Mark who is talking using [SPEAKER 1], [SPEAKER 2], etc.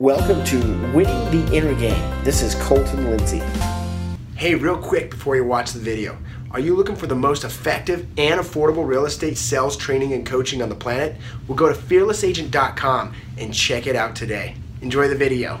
[SPEAKER 1] Welcome to Winning the Inner Game. This is Colton Lindsay.
[SPEAKER 2] Hey, real quick before you watch the video, are you looking for the most effective and affordable real estate sales training and coaching on the planet? Well, go to fearlessagent.com and check it out today. Enjoy the video.